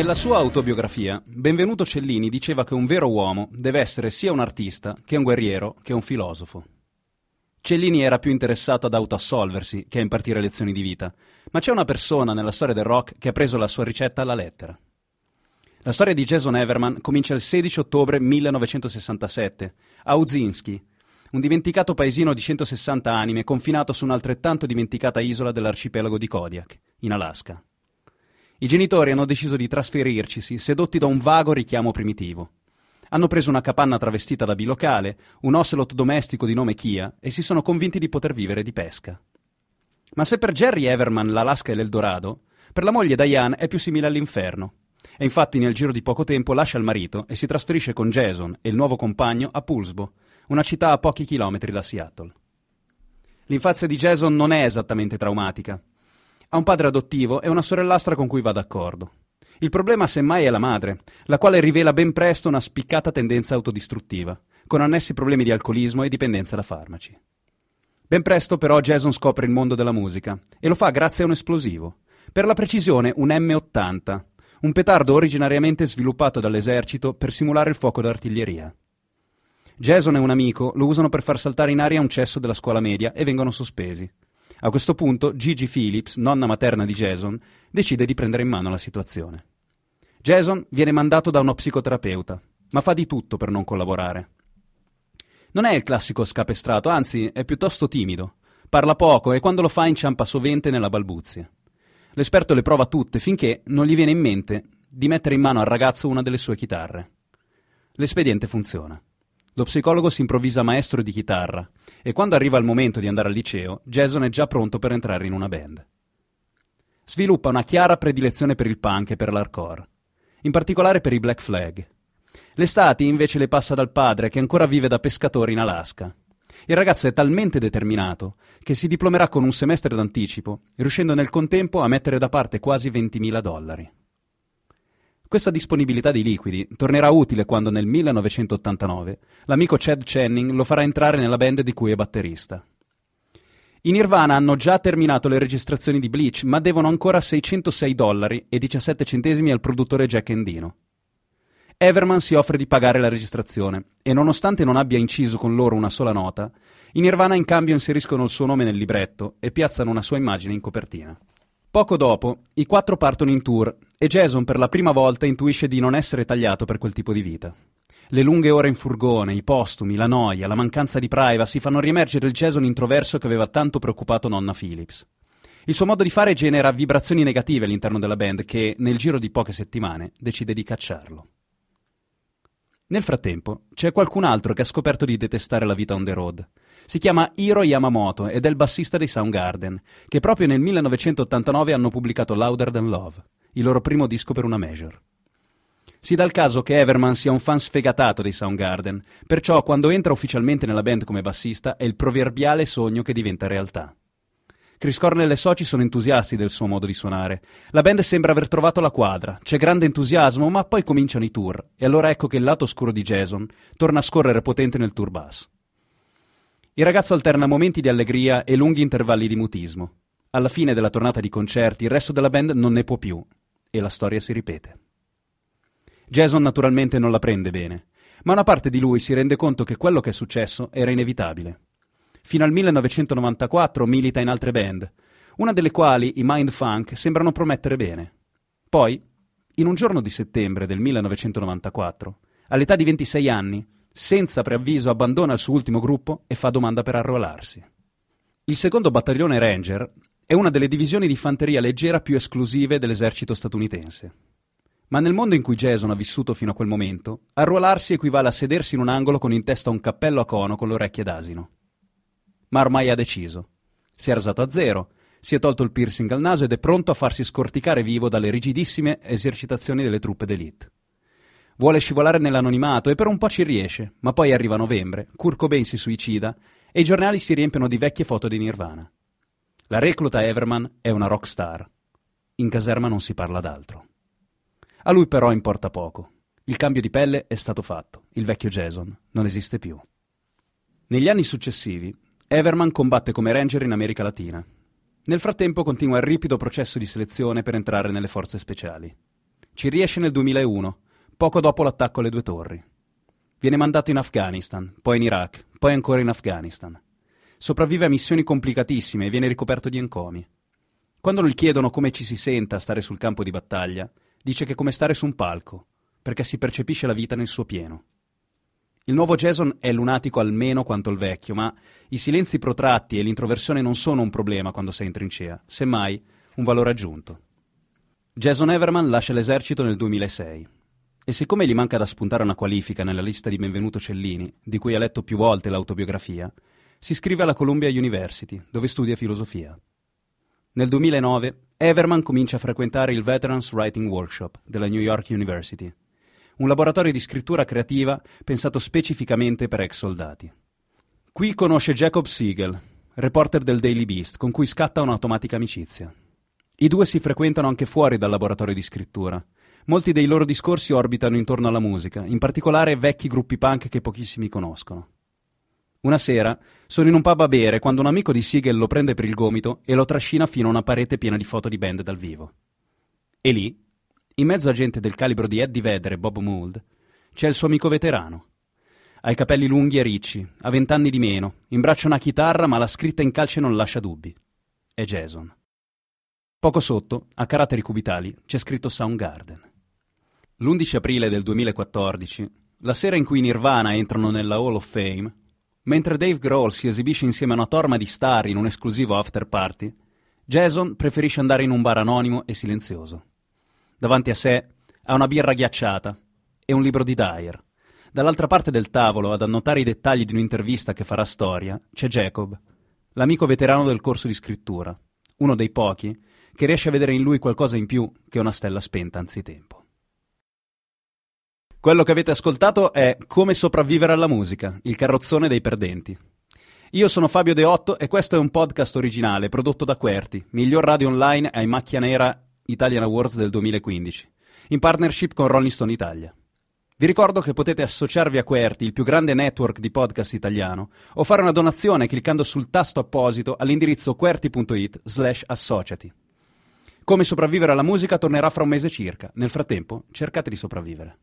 Nella sua autobiografia, Benvenuto Cellini diceva che un vero uomo deve essere sia un artista, che un guerriero, che un filosofo. Cellini era più interessato ad autoassolversi che a impartire lezioni di vita, ma c'è una persona nella storia del rock che ha preso la sua ricetta alla lettera. La storia di Jason Everman comincia il 16 ottobre 1967, a Uzinski, un dimenticato paesino di 160 anime confinato su un'altrettanto dimenticata isola dell'arcipelago di Kodiak, in Alaska. I genitori hanno deciso di trasferircisi, sedotti da un vago richiamo primitivo. Hanno preso una capanna travestita da bilocale, un ocelot domestico di nome Kia e si sono convinti di poter vivere di pesca. Ma se per Jerry Everman l'Alaska è l'Eldorado, per la moglie Diane è più simile all'inferno. E infatti nel giro di poco tempo lascia il marito e si trasferisce con Jason e il nuovo compagno a Poulsbo, una città a pochi chilometri da Seattle. L'infanzia di Jason non è esattamente traumatica. Ha un padre adottivo e una sorellastra con cui va d'accordo. Il problema semmai è la madre, la quale rivela ben presto una spiccata tendenza autodistruttiva, con annessi problemi di alcolismo e dipendenza da farmaci. Ben presto però Jason scopre il mondo della musica e lo fa grazie a un esplosivo. Per la precisione un M80, un petardo originariamente sviluppato dall'esercito per simulare il fuoco d'artiglieria. Jason e un amico lo usano per far saltare in aria un cesso della scuola media e vengono sospesi. A questo punto Gigi Phillips, nonna materna di Jason, decide di prendere in mano la situazione. Jason viene mandato da uno psicoterapeuta, ma fa di tutto per non collaborare. Non è il classico scapestrato, anzi è piuttosto timido. Parla poco e quando lo fa inciampa sovente nella balbuzia. L'esperto le prova tutte finché non gli viene in mente di mettere in mano al ragazzo una delle sue chitarre. L'espediente funziona. Lo psicologo si improvvisa maestro di chitarra e quando arriva il momento di andare al liceo, Jason è già pronto per entrare in una band. Sviluppa una chiara predilezione per il punk e per l'hardcore, in particolare per i Black Flag. Le estati invece le passa dal padre che ancora vive da pescatore in Alaska. Il ragazzo è talmente determinato che si diplomerà con un semestre d'anticipo, riuscendo nel contempo a mettere da parte quasi 20.000 dollari. Questa disponibilità di liquidi tornerà utile quando nel 1989 l'amico Chad Channing lo farà entrare nella band di cui è batterista. I Nirvana hanno già terminato le registrazioni di Bleach, ma devono ancora 606 dollari e 17 centesimi al produttore Jack Endino. Everman si offre di pagare la registrazione e nonostante non abbia inciso con loro una sola nota, i Nirvana in cambio inseriscono il suo nome nel libretto e piazzano una sua immagine in copertina. Poco dopo, i quattro partono in tour e Jason per la prima volta intuisce di non essere tagliato per quel tipo di vita. Le lunghe ore in furgone, i postumi, la noia, la mancanza di privacy fanno riemergere il Jason introverso che aveva tanto preoccupato nonna Phillips. Il suo modo di fare genera vibrazioni negative all'interno della band che, nel giro di poche settimane, decide di cacciarlo. Nel frattempo, c'è qualcun altro che ha scoperto di detestare la vita on the road. Si chiama Hiro Yamamoto ed è il bassista dei Soundgarden, che proprio nel 1989 hanno pubblicato Louder Than Love, il loro primo disco per una major. Si dà il caso che Everman sia un fan sfegatato dei Soundgarden, perciò quando entra ufficialmente nella band come bassista è il proverbiale sogno che diventa realtà. Chris Cornell e soci sono entusiasti del suo modo di suonare. La band sembra aver trovato la quadra, c'è grande entusiasmo, ma poi cominciano i tour, e allora ecco che il lato oscuro di Jason torna a scorrere potente nel tour bus. Il ragazzo alterna momenti di allegria e lunghi intervalli di mutismo. Alla fine della tornata di concerti il resto della band non ne può più, e la storia si ripete. Jason naturalmente non la prende bene, ma una parte di lui si rende conto che quello che è successo era inevitabile. Fino al 1994 milita in altre band, una delle quali, i Mind Funk, sembrano promettere bene. Poi, in un giorno di settembre del 1994, all'età di 26 anni, senza preavviso abbandona il suo ultimo gruppo e fa domanda per arruolarsi. Il secondo battaglione Ranger è una delle divisioni di fanteria leggera più esclusive dell'esercito statunitense. Ma nel mondo in cui Jason ha vissuto fino a quel momento, arruolarsi equivale a sedersi in un angolo con in testa un cappello a cono con le orecchie d'asino ma ormai ha deciso. Si è rasato a zero, si è tolto il piercing al naso ed è pronto a farsi scorticare vivo dalle rigidissime esercitazioni delle truppe d'élite. Vuole scivolare nell'anonimato e per un po' ci riesce, ma poi arriva novembre, Kurt Cobain si suicida e i giornali si riempiono di vecchie foto di Nirvana. La recluta Everman è una rock star. In caserma non si parla d'altro. A lui però importa poco. Il cambio di pelle è stato fatto, il vecchio Jason non esiste più. Negli anni successivi Everman combatte come ranger in America Latina. Nel frattempo continua il ripido processo di selezione per entrare nelle forze speciali. Ci riesce nel 2001, poco dopo l'attacco alle due torri. Viene mandato in Afghanistan, poi in Iraq, poi ancora in Afghanistan. Sopravvive a missioni complicatissime e viene ricoperto di encomi. Quando gli chiedono come ci si senta a stare sul campo di battaglia, dice che è come stare su un palco, perché si percepisce la vita nel suo pieno. Il nuovo Jason è lunatico almeno quanto il vecchio, ma i silenzi protratti e l'introversione non sono un problema quando sei in trincea, semmai un valore aggiunto. Jason Everman lascia l'esercito nel 2006 e siccome gli manca da spuntare una qualifica nella lista di Benvenuto Cellini, di cui ha letto più volte l'autobiografia, si iscrive alla Columbia University, dove studia filosofia. Nel 2009 Everman comincia a frequentare il Veterans Writing Workshop della New York University, un laboratorio di scrittura creativa pensato specificamente per ex soldati. Qui conosce Jacob Siegel, reporter del Daily Beast, con cui scatta un'automatica amicizia. I due si frequentano anche fuori dal laboratorio di scrittura. Molti dei loro discorsi orbitano intorno alla musica, in particolare vecchi gruppi punk che pochissimi conoscono. Una sera sono in un pub a bere quando un amico di Siegel lo prende per il gomito e lo trascina fino a una parete piena di foto di band dal vivo. E lì, in mezzo a gente del calibro di Eddie Vedder e Bob Mould, c'è il suo amico veterano. Ha i capelli lunghi e ricci, ha vent'anni di meno, in braccio una chitarra ma la scritta in calce non lascia dubbi. È Jason. Poco sotto, a caratteri cubitali, c'è scritto Soundgarden. L'11 aprile del 2014, la sera in cui Nirvana entrano nella Hall of Fame, mentre Dave Grohl si esibisce insieme a una torma di star in un esclusivo after party, Jason preferisce andare in un bar anonimo e silenzioso. Davanti a sé ha una birra ghiacciata e un libro di Dyer. Dall'altra parte del tavolo, ad annotare i dettagli di un'intervista che farà storia, c'è Jacob, l'amico veterano del corso di scrittura, uno dei pochi che riesce a vedere in lui qualcosa in più che una stella spenta anzitempo. Quello che avete ascoltato è Come sopravvivere alla musica, il carrozzone dei perdenti. Io sono Fabio Deotto e questo è un podcast originale prodotto da Querti, miglior radio online ai Macchia Nera Italian Awards del 2015, in partnership con Rolling Stone Italia. Vi ricordo che potete associarvi a Querti, il più grande network di podcast italiano, o fare una donazione cliccando sul tasto apposito all'indirizzo querti.it slash associati. Come sopravvivere alla musica tornerà fra un mese circa. Nel frattempo, cercate di sopravvivere.